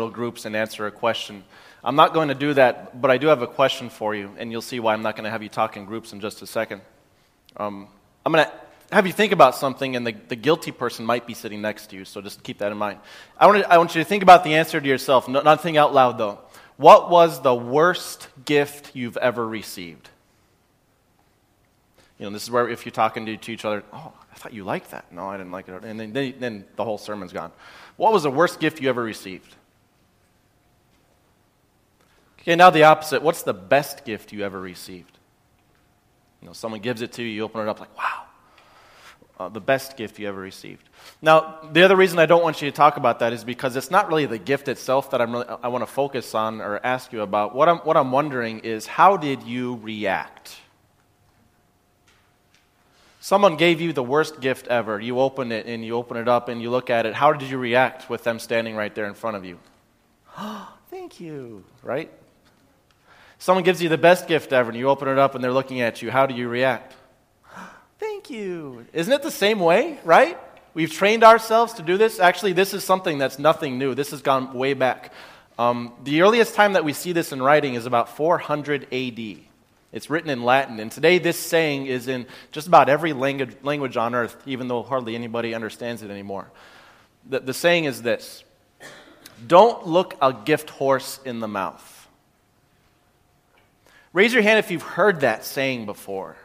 little groups and answer a question. I'm not going to do that, but I do have a question for you, and you'll see why I'm not going to have you talk in groups in just a second. Um, I'm going to have you think about something, and the, the guilty person might be sitting next to you, so just keep that in mind. I want, to, I want you to think about the answer to yourself, no, not think out loud though. What was the worst gift you've ever received? You know, this is where if you're talking to, to each other, oh, I thought you liked that. No, I didn't like it. And then, then the whole sermon's gone. What was the worst gift you ever received? Okay, now the opposite. What's the best gift you ever received? You know, someone gives it to you, you open it up like, wow, uh, the best gift you ever received. Now, the other reason I don't want you to talk about that is because it's not really the gift itself that I'm really, I want to focus on or ask you about. What I'm, what I'm wondering is, how did you react? Someone gave you the worst gift ever. You open it and you open it up and you look at it. How did you react with them standing right there in front of you? Thank you, right? Someone gives you the best gift ever and you open it up and they're looking at you. How do you react? Thank you. Isn't it the same way, right? We've trained ourselves to do this. Actually, this is something that's nothing new. This has gone way back. Um, the earliest time that we see this in writing is about 400 AD. It's written in Latin. And today, this saying is in just about every language, language on earth, even though hardly anybody understands it anymore. The, the saying is this Don't look a gift horse in the mouth. Raise your hand if you've heard that saying before.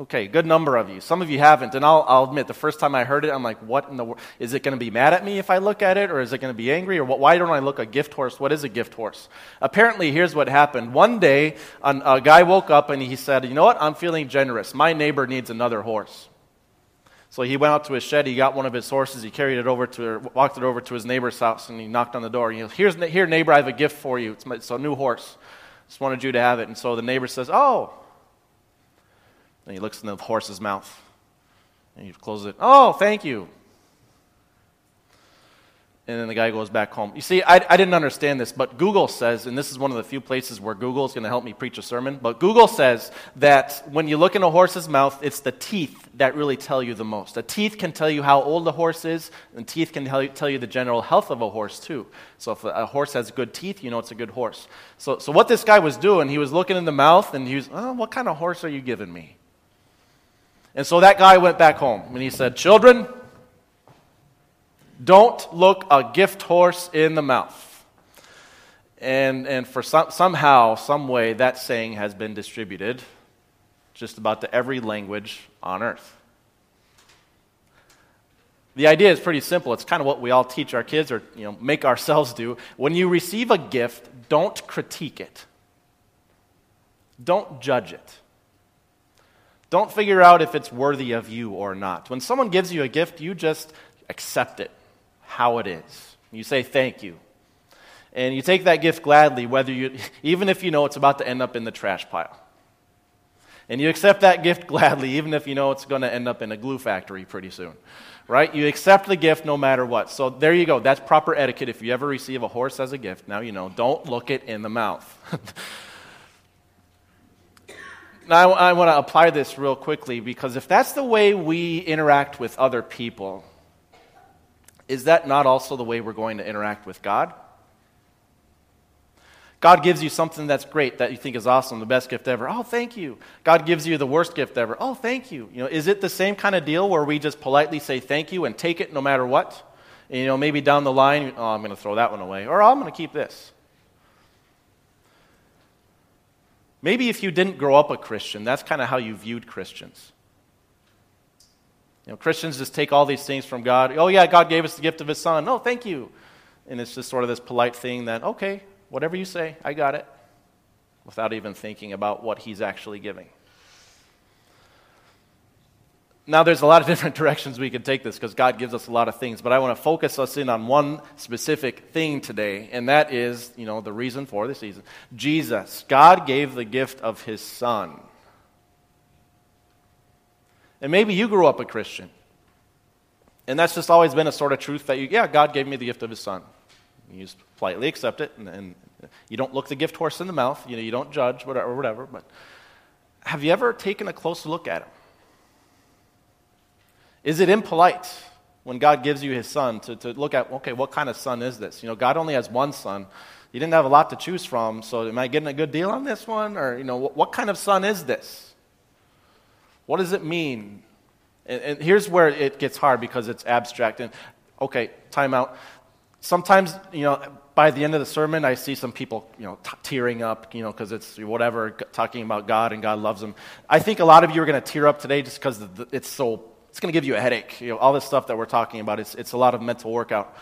Okay, good number of you. Some of you haven't, and I'll, I'll admit, the first time I heard it, I'm like, what in the world? Is it going to be mad at me if I look at it, or is it going to be angry, or what, why don't I look a gift horse? What is a gift horse? Apparently, here's what happened. One day, a, a guy woke up and he said, You know what? I'm feeling generous. My neighbor needs another horse. So he went out to his shed, he got one of his horses, he carried it over to, walked it over to his neighbor's house, and he knocked on the door. And He goes, Here's, Here, neighbor, I have a gift for you. It's, my, it's a new horse. Just wanted you to have it. And so the neighbor says, Oh. And he looks in the horse's mouth. And he closes it. Oh, thank you. And then the guy goes back home. You see, I, I didn't understand this, but Google says, and this is one of the few places where Google is going to help me preach a sermon, but Google says that when you look in a horse's mouth, it's the teeth that really tell you the most. The teeth can tell you how old the horse is, and teeth can tell you, tell you the general health of a horse, too. So if a horse has good teeth, you know it's a good horse. So, so what this guy was doing, he was looking in the mouth, and he was, oh, what kind of horse are you giving me? And so that guy went back home, and he said, Children, don't look a gift horse in the mouth. And, and for some, somehow, some way, that saying has been distributed just about to every language on earth. The idea is pretty simple. It's kind of what we all teach our kids or you know, make ourselves do. When you receive a gift, don't critique it. Don't judge it. Don't figure out if it's worthy of you or not. When someone gives you a gift, you just accept it how it is. You say thank you. And you take that gift gladly, whether you, even if you know it's about to end up in the trash pile. And you accept that gift gladly, even if you know it's going to end up in a glue factory pretty soon. Right? You accept the gift no matter what. So there you go. That's proper etiquette. If you ever receive a horse as a gift, now you know. Don't look it in the mouth. now, I, I want to apply this real quickly because if that's the way we interact with other people, is that not also the way we're going to interact with God? God gives you something that's great that you think is awesome, the best gift ever. Oh, thank you. God gives you the worst gift ever. Oh, thank you. You know, is it the same kind of deal where we just politely say thank you and take it no matter what? And, you know, maybe down the line, oh, I'm going to throw that one away, or oh, I'm going to keep this. Maybe if you didn't grow up a Christian, that's kind of how you viewed Christians. Know, Christians just take all these things from God. Oh, yeah, God gave us the gift of His Son. Oh, thank you. And it's just sort of this polite thing that, okay, whatever you say, I got it, without even thinking about what He's actually giving. Now, there's a lot of different directions we could take this because God gives us a lot of things, but I want to focus us in on one specific thing today, and that is, you know, the reason for the season. Jesus. God gave the gift of His Son. And maybe you grew up a Christian. And that's just always been a sort of truth that you, yeah, God gave me the gift of his son. You just politely accept it, and, and you don't look the gift horse in the mouth. You know, you don't judge whatever, whatever. But have you ever taken a close look at him? Is it impolite? when God gives you his son to, to look at, okay, what kind of son is this? You know, God only has one son. He didn't have a lot to choose from, so am I getting a good deal on this one? Or, you know, what, what kind of son is this? What does it mean? And, and here's where it gets hard because it's abstract. And, okay, time out. Sometimes, you know, by the end of the sermon, I see some people, you know, t- tearing up, you know, because it's whatever, talking about God and God loves them. I think a lot of you are going to tear up today just because it's so it's going to give you a headache. You know, all this stuff that we're talking about, it's, it's a lot of mental workout.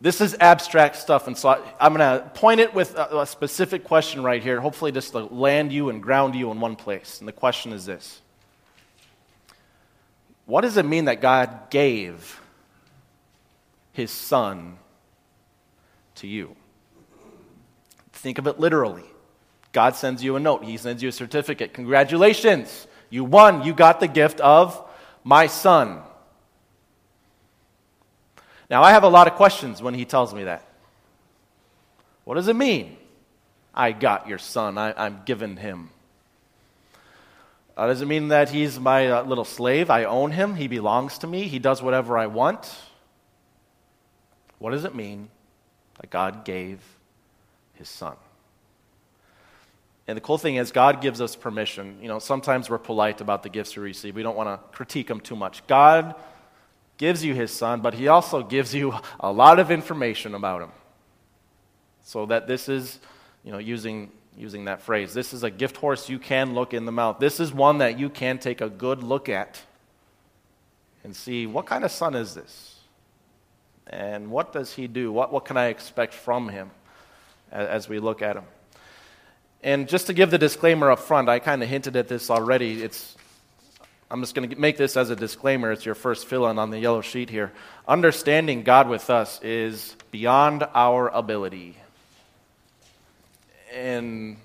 This is abstract stuff, and so I, am going to point it with a, a specific question right here, hopefully just to land you and ground you in one place. And the question is this What does it mean that God gave his son to you? Think of it literally. God sends you a note, He sends you a certificate. Congratulations! You won. You got the gift of my son. Now, I have a lot of questions when he tells me that. What does it mean? I got your son, I, am giving him. Uh, does it mean that he's my uh, little slave? I own him, he belongs to me, he does whatever I want? What does it mean that God gave his son? And the cool thing is, God gives us permission. You know, sometimes we're polite about the gifts we receive. We don't want to critique them too much. God gives you his son, but he also gives you a lot of information about him. So that this is, you know, using, using that phrase, this is a gift horse you can look in the mouth. This is one that you can take a good look at and see what kind of son is this? And what does he do? What, what can I expect from him as, we look at him? And just to give the disclaimer up front, I kind of hinted at this already. It's, I'm just going to make this as a disclaimer. It's your first fill in on the yellow sheet here. Understanding God with us is beyond our ability. And,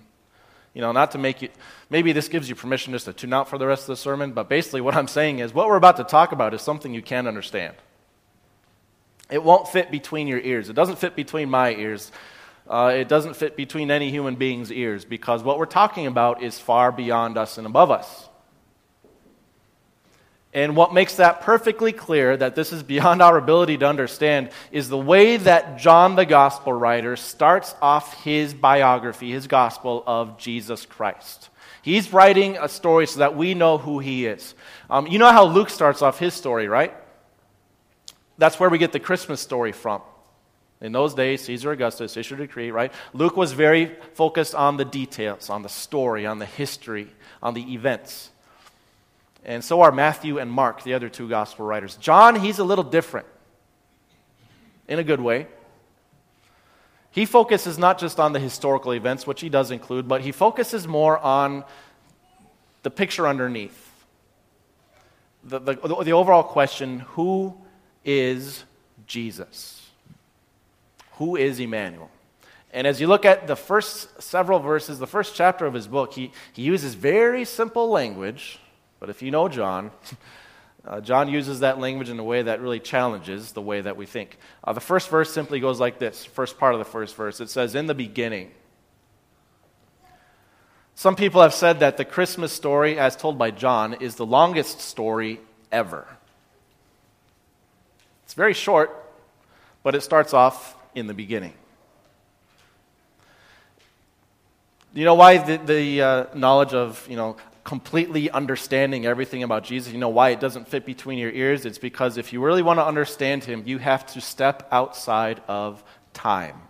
you know, not to make you, maybe this gives you permission just to tune out for the rest of the sermon, but basically what I'm saying is what we're about to talk about is something you can't understand. It won't fit between your ears. It doesn't fit between my ears uh, it doesn't fit between any human being's ears because what we're talking about is far beyond us and above us. And what makes that perfectly clear that this is beyond our ability to understand is the way that John, the gospel writer, starts off his biography, his gospel of Jesus Christ. He's writing a story so that we know who he is. Um, you know how Luke starts off his story, right? That's where we get the Christmas story from. In those days, Caesar Augustus issued a decree, right? Luke was very focused on the details, on the story, on the history, on the events. And so are Matthew and Mark, the other two gospel writers. John, he's a little different in a good way. He focuses not just on the historical events, which he does include, but he focuses more on the picture underneath. The, the, the overall question who is Jesus? Who is Emmanuel? And as you look at the first several verses, the first chapter of his book, he, he uses very simple language. But if you know John, uh, John uses that language in a way that really challenges the way that we think. Uh, the first verse simply goes like this first part of the first verse. It says, In the beginning. Some people have said that the Christmas story, as told by John, is the longest story ever. It's very short, but it starts off in the beginning. You know why the, the uh, knowledge of, you know, completely understanding everything about Jesus, you know why it doesn't fit between your ears? It's because if you really want to understand him, you have to step outside of time.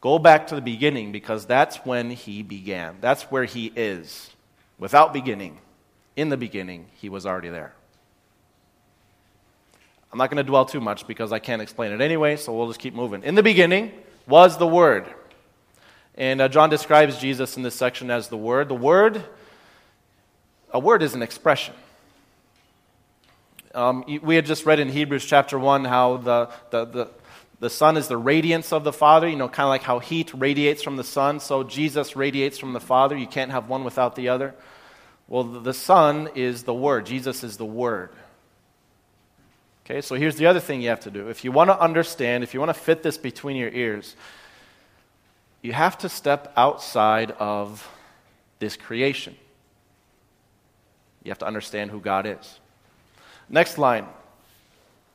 Go back to the beginning because that's when he began. That's where he is. Without beginning, in the beginning, he was already there. I'm not going to dwell too much because I can't explain it anyway, so we'll just keep moving. In the beginning was the Word. And uh, John describes Jesus in this section as the Word. The Word, a word is an expression. Um, we had just read in Hebrews chapter 1 how the, the, the, the is the radiance of the Father, you know, kind of like how heat radiates from the sun. So Jesus radiates from the Father. You can't have one without the other. Well, the Son is the Word. Jesus is the Word. Okay, so here's the other thing you have to do. If you want to understand, if you want to fit this between your ears, you have to step outside of this creation. You have to understand who God is. Next line.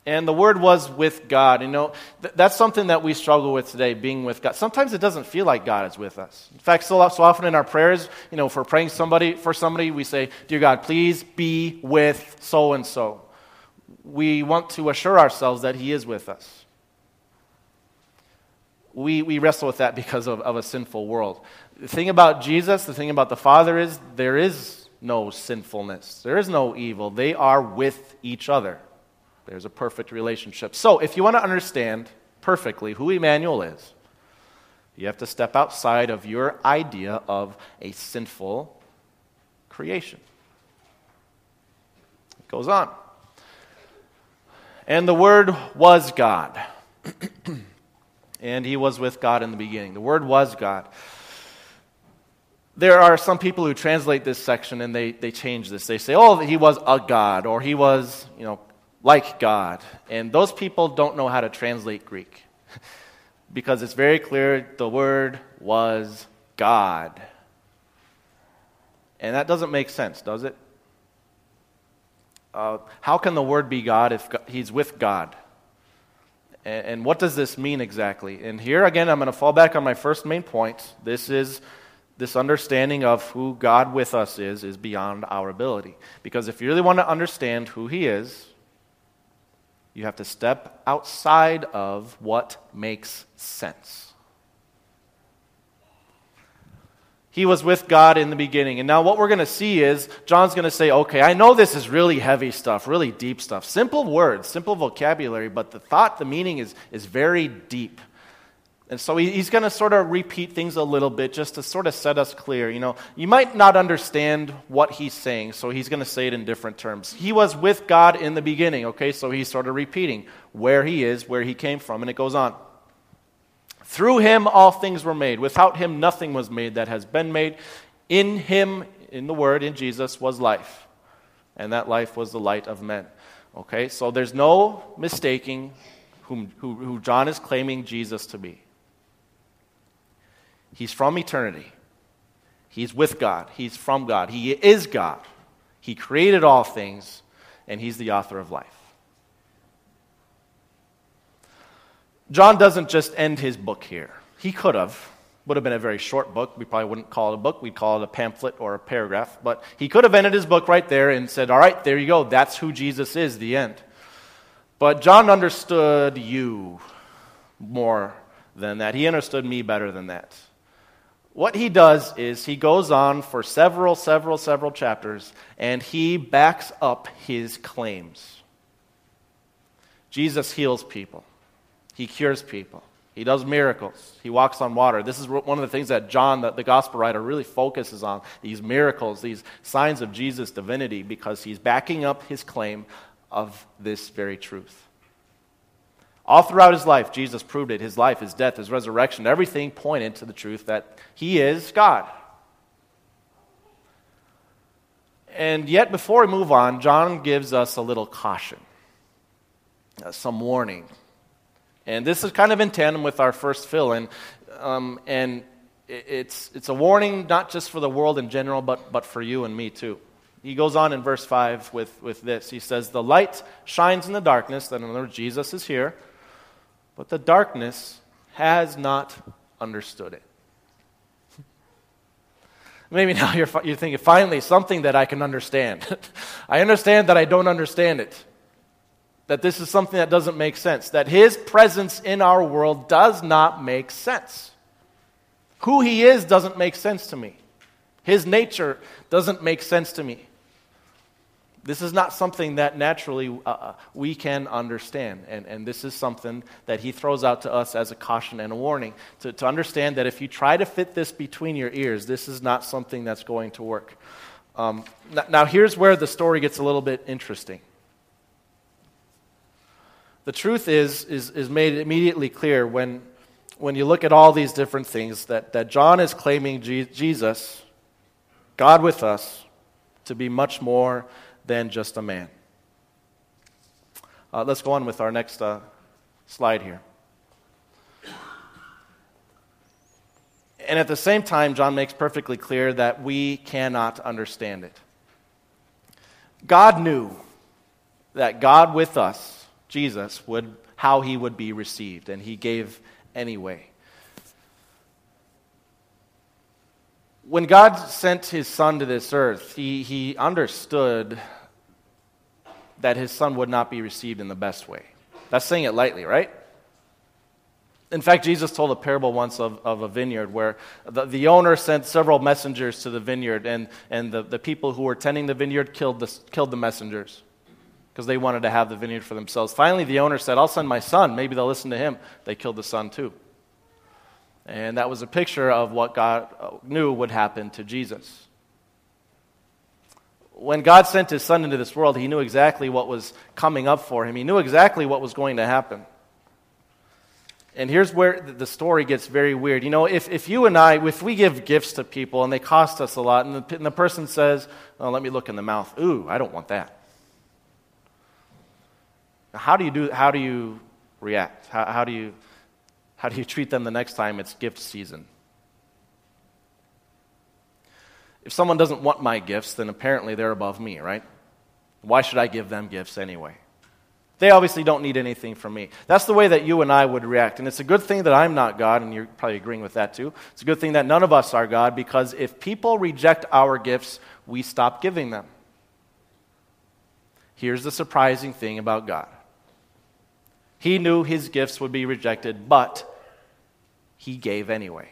And the Word was with God. You know, th- that's something that we struggle with today, being with God. Sometimes it doesn't feel like God is with us. In fact, so, so often in our prayers, you know, if we're praying somebody for somebody, we say, Dear God, please be with so and so. We want to assure ourselves that He is with us. We, we wrestle with that because of, of a sinful world. The thing about Jesus, the thing about the Father is there is no sinfulness, there is no evil. They are with each other. There's a perfect relationship. So, if you want to understand perfectly who Emmanuel is, you have to step outside of your idea of a sinful creation. It goes on. And the Word was God. and He was with God in the beginning. The Word was God. There are some people who translate this section and they, they change this. They say, oh, he was a God, or he was, you know, like God. And those people don't know how to translate Greek because it's very clear the word was God. And that doesn't make sense, does it? Uh, how can the word be God if God, he's with God? And, and what does this mean exactly? And here again, I'm going to fall back on my first main point. This is this understanding of who God with us is, is beyond our ability. Because if you really want to understand who he is, you have to step outside of what makes sense. He was with God in the beginning. And now, what we're going to see is John's going to say, okay, I know this is really heavy stuff, really deep stuff. Simple words, simple vocabulary, but the thought, the meaning is, is very deep. And so he's going to sort of repeat things a little bit just to sort of set us clear. You know, you might not understand what he's saying, so he's going to say it in different terms. He was with God in the beginning, okay? So he's sort of repeating where he is, where he came from, and it goes on. Through him all things were made. Without him nothing was made that has been made. In him, in the Word, in Jesus, was life. And that life was the light of men. Okay? So there's no mistaking whom, who, who John is claiming Jesus to be. He's from eternity. He's with God. He's from God. He is God. He created all things, and He's the author of life. John doesn't just end his book here. He could have. Would have been a very short book. We probably wouldn't call it a book. We'd call it a pamphlet or a paragraph. But he could have ended his book right there and said, All right, there you go. That's who Jesus is, the end. But John understood you more than that. He understood me better than that. What he does is he goes on for several, several, several chapters and he backs up his claims. Jesus heals people, he cures people, he does miracles, he walks on water. This is one of the things that John, the, the gospel writer, really focuses on these miracles, these signs of Jesus' divinity, because he's backing up his claim of this very truth. All throughout his life, Jesus proved it. His life, his death, his resurrection, everything pointed to the truth that he is God. And yet, before we move on, John gives us a little caution, uh, some warning. And this is kind of in tandem with our first fill in. Um, and it's, it's a warning not just for the world in general, but, but for you and me too. He goes on in verse 5 with, with this. He says, The light shines in the darkness. That in other words, Jesus is here. But the darkness has not understood it. Maybe now you're, you're thinking, finally, something that I can understand. I understand that I don't understand it. That this is something that doesn't make sense. That his presence in our world does not make sense. Who he is doesn't make sense to me. His nature doesn't make sense to me. This is not something that naturally uh, uh, we can understand. And, and this is something that he throws out to us as a caution and a warning to, to understand that if you try to fit this between your ears, this is not something that's going to work. Um, now, now, here's where the story gets a little bit interesting. The truth is, is, is made immediately clear when, when you look at all these different things that, that John is claiming Jesus, God with us, to be much more than just a man. Uh, let's go on with our next uh, slide here. And at the same time, John makes perfectly clear that we cannot understand it. God knew that God with us, Jesus, would, how he would be received, and he gave anyway. When God sent his son to this earth, he, he understood that his son would not be received in the best way. That's saying it lightly, right? In fact, Jesus told a parable once of, of a vineyard where the, the owner sent several messengers to the vineyard, and, and the, the people who were tending the vineyard killed the, killed the messengers because they wanted to have the vineyard for themselves. Finally, the owner said, I'll send my son. Maybe they'll listen to him. They killed the son too. And that was a picture of what God uh, knew would happen to Jesus. When God sent his son into this world, he knew exactly what was coming up for him, he knew exactly what was going to happen. And here's where the story gets very weird. You know, if, if you and I, if we give gifts to people and they cost us a lot, and the, and the person says, oh, let me look in the mouth. Ooh, I don't want that. How do you, do, how do you react? How, how, do you, how do you treat them the next time it's gift season? If someone doesn't want my gifts, then apparently they're above me, right? Why should I give them gifts anyway? They obviously don't need anything from me. That's the way that you and I would react. And it's a good thing that I'm not God, and you're probably agreeing with that too. It's a good thing that none of us are God, because if people reject our gifts, we stop giving them. Here's the surprising thing about God He knew his gifts would be rejected, but he gave anyway.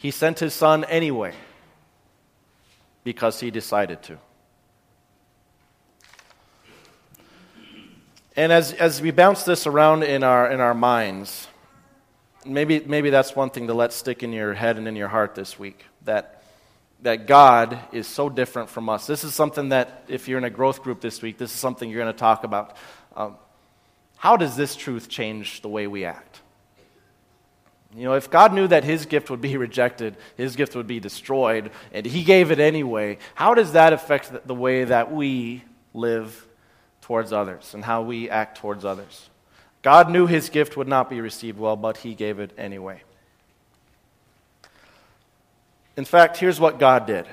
He sent his son anyway because he decided to. And as, as we bounce this around in our, in our minds, maybe, maybe that's one thing to let stick in your head and in your heart this week that, that God is so different from us. This is something that, if you're in a growth group this week, this is something you're going to talk about. Um, how does this truth change the way we act? You know, if God knew that his gift would be rejected, his gift would be destroyed, and he gave it anyway, how does that affect the way that we live towards others and how we act towards others. God knew his gift would not be received well, but he gave it anyway. In fact, here's what God did.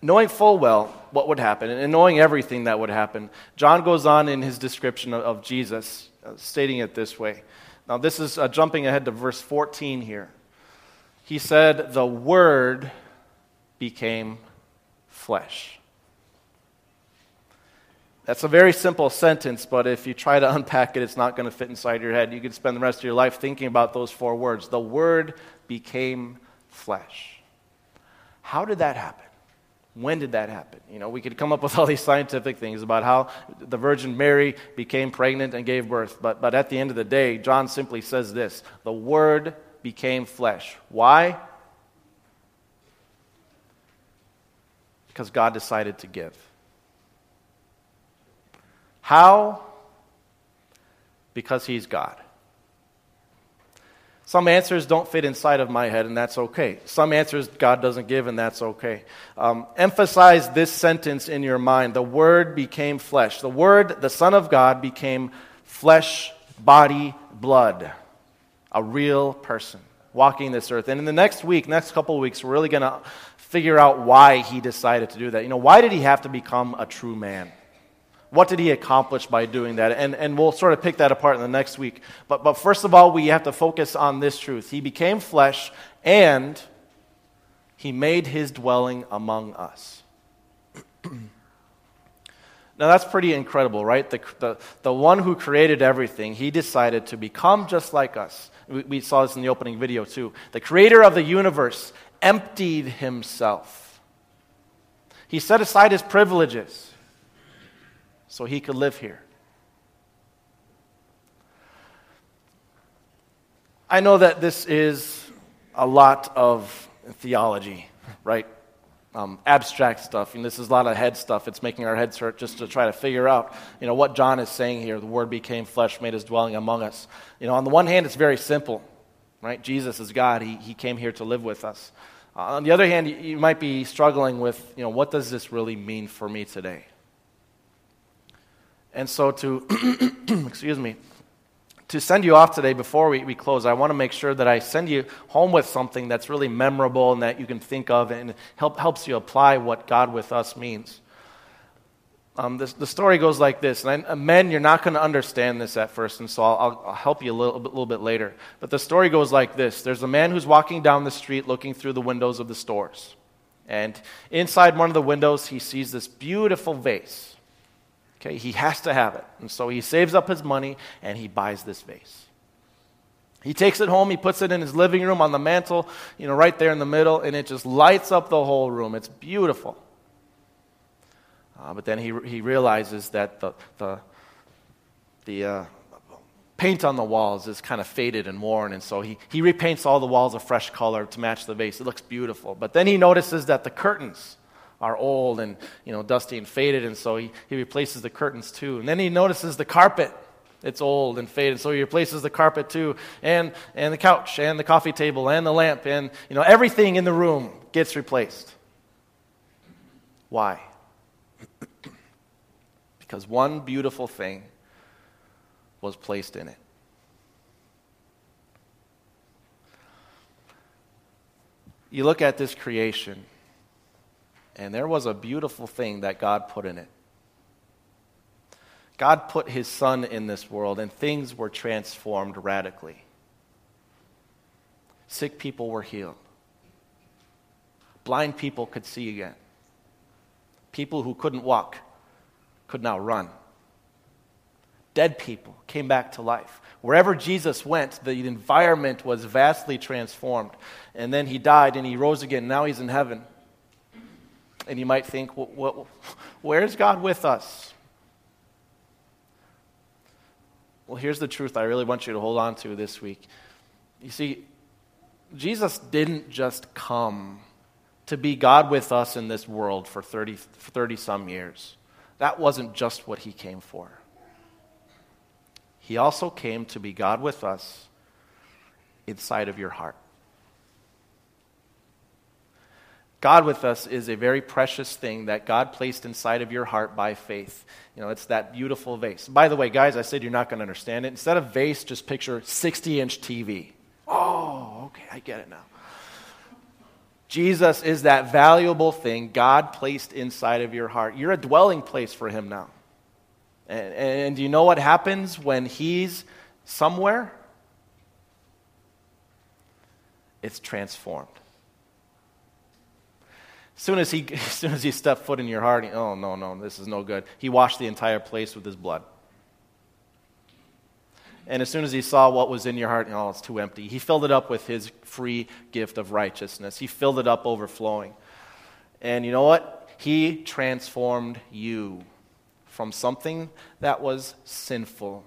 Knowing full well what would happen and knowing everything that would happen, John goes on in his description of, Jesus, uh, stating it this way. Now, this is uh, jumping ahead to verse 14 here. He said, The Word became flesh. That's a very simple sentence, but if you try to unpack it, it's not going to fit inside your head. You could spend the rest of your life thinking about those four words. The Word became flesh. How did that happen? When did that happen? You know, we could come up with all these scientific things about how the Virgin Mary became pregnant and gave birth, but, but at the end of the day, John simply says this the Word became flesh. Why? Because God decided to give. How? Because He's God. Some answers don't fit inside of my head, and that's okay. Some answers God doesn't give, and that's okay. Um, emphasize this sentence in your mind the Word became flesh. The Word, the Son of God, became flesh, body, blood. A real person walking this earth. And in the next week, next couple weeks, we're really going to figure out why he decided to do that. You know, why did he have to become a true man? What did he accomplish by doing that? And, and we'll sort of pick that apart in the next week. But, but first of all, we have to focus on this truth. He became flesh and he made his dwelling among us. now, that's pretty incredible, right? The, the, the one who created everything, he decided to become just like us. We, we saw this in the opening video, too. The creator of the universe emptied himself, he set aside his privileges so he could live here. I know that this is a lot of theology, right? Um, abstract stuff. And this is a lot of head stuff. It's making our heads hurt just to try to figure out, you know, what John is saying here. The Word became flesh, made his dwelling among us. You know, on the one hand, it's very simple, right? Jesus is God. He, he came here to live with us. Uh, on the other hand, you, you might be struggling with, you know, what does this really mean for me today? And so, to, excuse me, to send you off today before we, we close, I want to make sure that I send you home with something that's really memorable and that you can think of and help, helps you apply what God with us means. Um, this, the story goes like this. And I, men, you're not going to understand this at first, and so I'll, I'll help you a little, little bit later. But the story goes like this There's a man who's walking down the street looking through the windows of the stores. And inside one of the windows, he sees this beautiful vase. Okay, he has to have it. And so he saves up his money and he buys this vase. He takes it home, he puts it in his living room on the mantle, you know, right there in the middle, and it just lights up the whole room. It's beautiful. Uh, but then he, he realizes that the, the, the uh, paint on the walls is kind of faded and worn, and so he, he repaints all the walls a fresh color to match the vase. It looks beautiful. But then he notices that the curtains are old and you know dusty and faded, and so he, he replaces the curtains too. And then he notices the carpet. It's old and faded, so he replaces the carpet too, and, and the couch, and the coffee table, and the lamp, and you know everything in the room gets replaced. Why? because one beautiful thing was placed in it. You look at this creation, and there was a beautiful thing that God put in it. God put his son in this world, and things were transformed radically. Sick people were healed, blind people could see again, people who couldn't walk could now run. Dead people came back to life. Wherever Jesus went, the environment was vastly transformed. And then he died and he rose again. Now he's in heaven. And you might think, well, where's God with us? Well, here's the truth I really want you to hold on to this week. You see, Jesus didn't just come to be God with us in this world for 30, 30 some years. That wasn't just what he came for. He also came to be God with us inside of your heart. God with us is a very precious thing that God placed inside of your heart by faith. You know, it's that beautiful vase. By the way, guys, I said you're not going to understand it. Instead of vase, just picture 60 inch TV. Oh, okay, I get it now. Jesus is that valuable thing God placed inside of your heart. You're a dwelling place for Him now. And, and do you know what happens when He's somewhere? It's transformed. As soon as, he, as soon as he stepped foot in your heart, he, oh, no, no, this is no good. He washed the entire place with his blood. And as soon as he saw what was in your heart, oh, it's too empty, he filled it up with his free gift of righteousness. He filled it up overflowing. And you know what? He transformed you from something that was sinful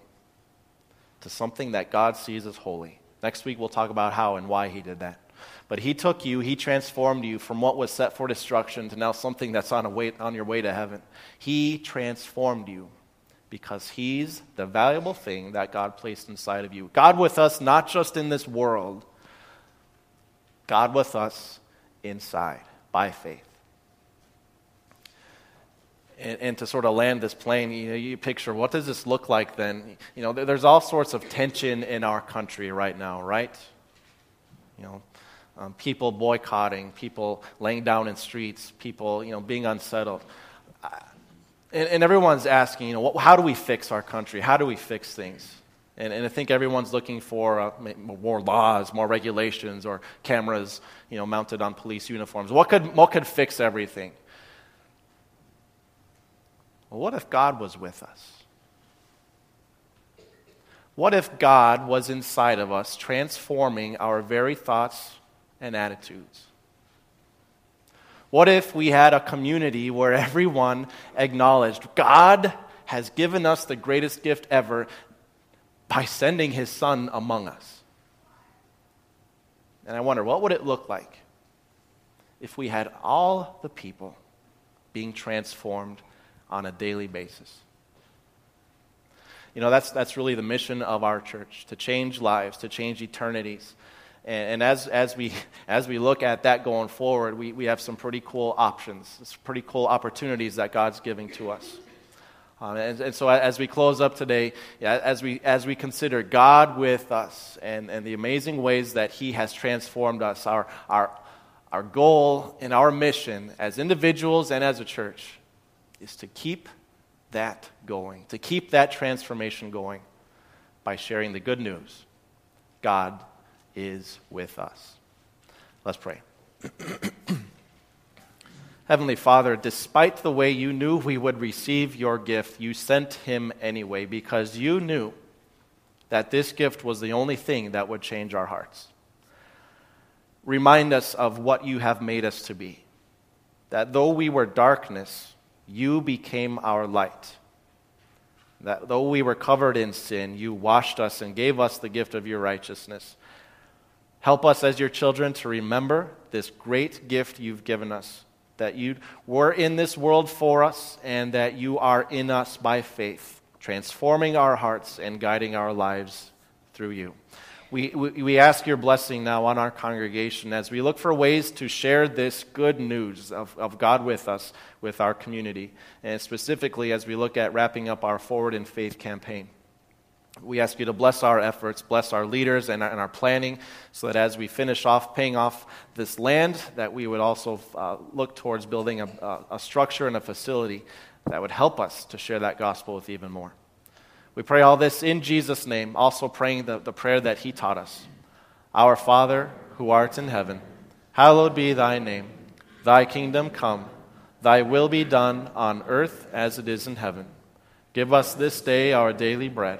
to something that God sees as holy. Next week, we'll talk about how and why he did that. But he took you, he transformed you from what was set for destruction to now something that's on, a way, on your way to heaven. He transformed you because He's the valuable thing that God placed inside of you. God with us, not just in this world, God with us inside by faith. And, and, to sort of land this plane, you know, you picture what does this look like then? You know, there's all sorts of tension in our country right now, right? You know, um, people boycotting, people laying down in streets, people, you know, being unsettled. And, and everyone's asking, you know, how do we fix our country? How do we fix things? And, and I think everyone's looking for uh, more laws, more regulations, or cameras, you know, mounted on police uniforms. What could, what could fix everything? Well, what if God was with us? What if God was inside of us, transforming our very thoughts and attitudes? What if we had a community where everyone acknowledged God has given us the greatest gift ever by sending his son among us? And I wonder, what would it look like if we had all the people being transformed on a daily basis? You know, that's, that's really the mission of our church to change lives, to change eternities. And, and as, as, we, as we look at that going forward, we, we have some pretty cool options, some pretty cool opportunities that God's giving to us. Um, and, and, so as we close up today, yeah, as, we, as we consider God with us and, and the amazing ways that He has transformed us, our, our, our goal and our mission as individuals and as a church is to keep that going, to keep that transformation going by sharing the good news. God is with us. Let's pray. Heavenly Father, despite the way you knew we would receive your gift, you sent him anyway because you knew that this gift was the only thing that would change our hearts. Remind us of what you have made us to be. That though we were darkness, you became our light. That though we were covered in sin, you washed us and gave us the gift of your righteousness. Help us as your children to remember this great gift you've given us that you were in this world for us and that you are in us by faith, transforming our hearts and guiding our lives through you. We, we, ask your blessing now on our congregation as we look for ways to share this good news of, of God with us, with our community, and specifically as we look at wrapping up our Forward in Faith campaign. We ask you to bless our efforts, bless our leaders and our, and our planning, so that as we finish off paying off this land, that we would also uh, look towards building a, a structure and a facility that would help us to share that gospel with even more. We pray all this in Jesus' name, also praying the, the prayer that he taught us. Our Father, who art in heaven, hallowed be thy name. Thy kingdom come, thy will be done on earth as it is in heaven. Give us this day our daily bread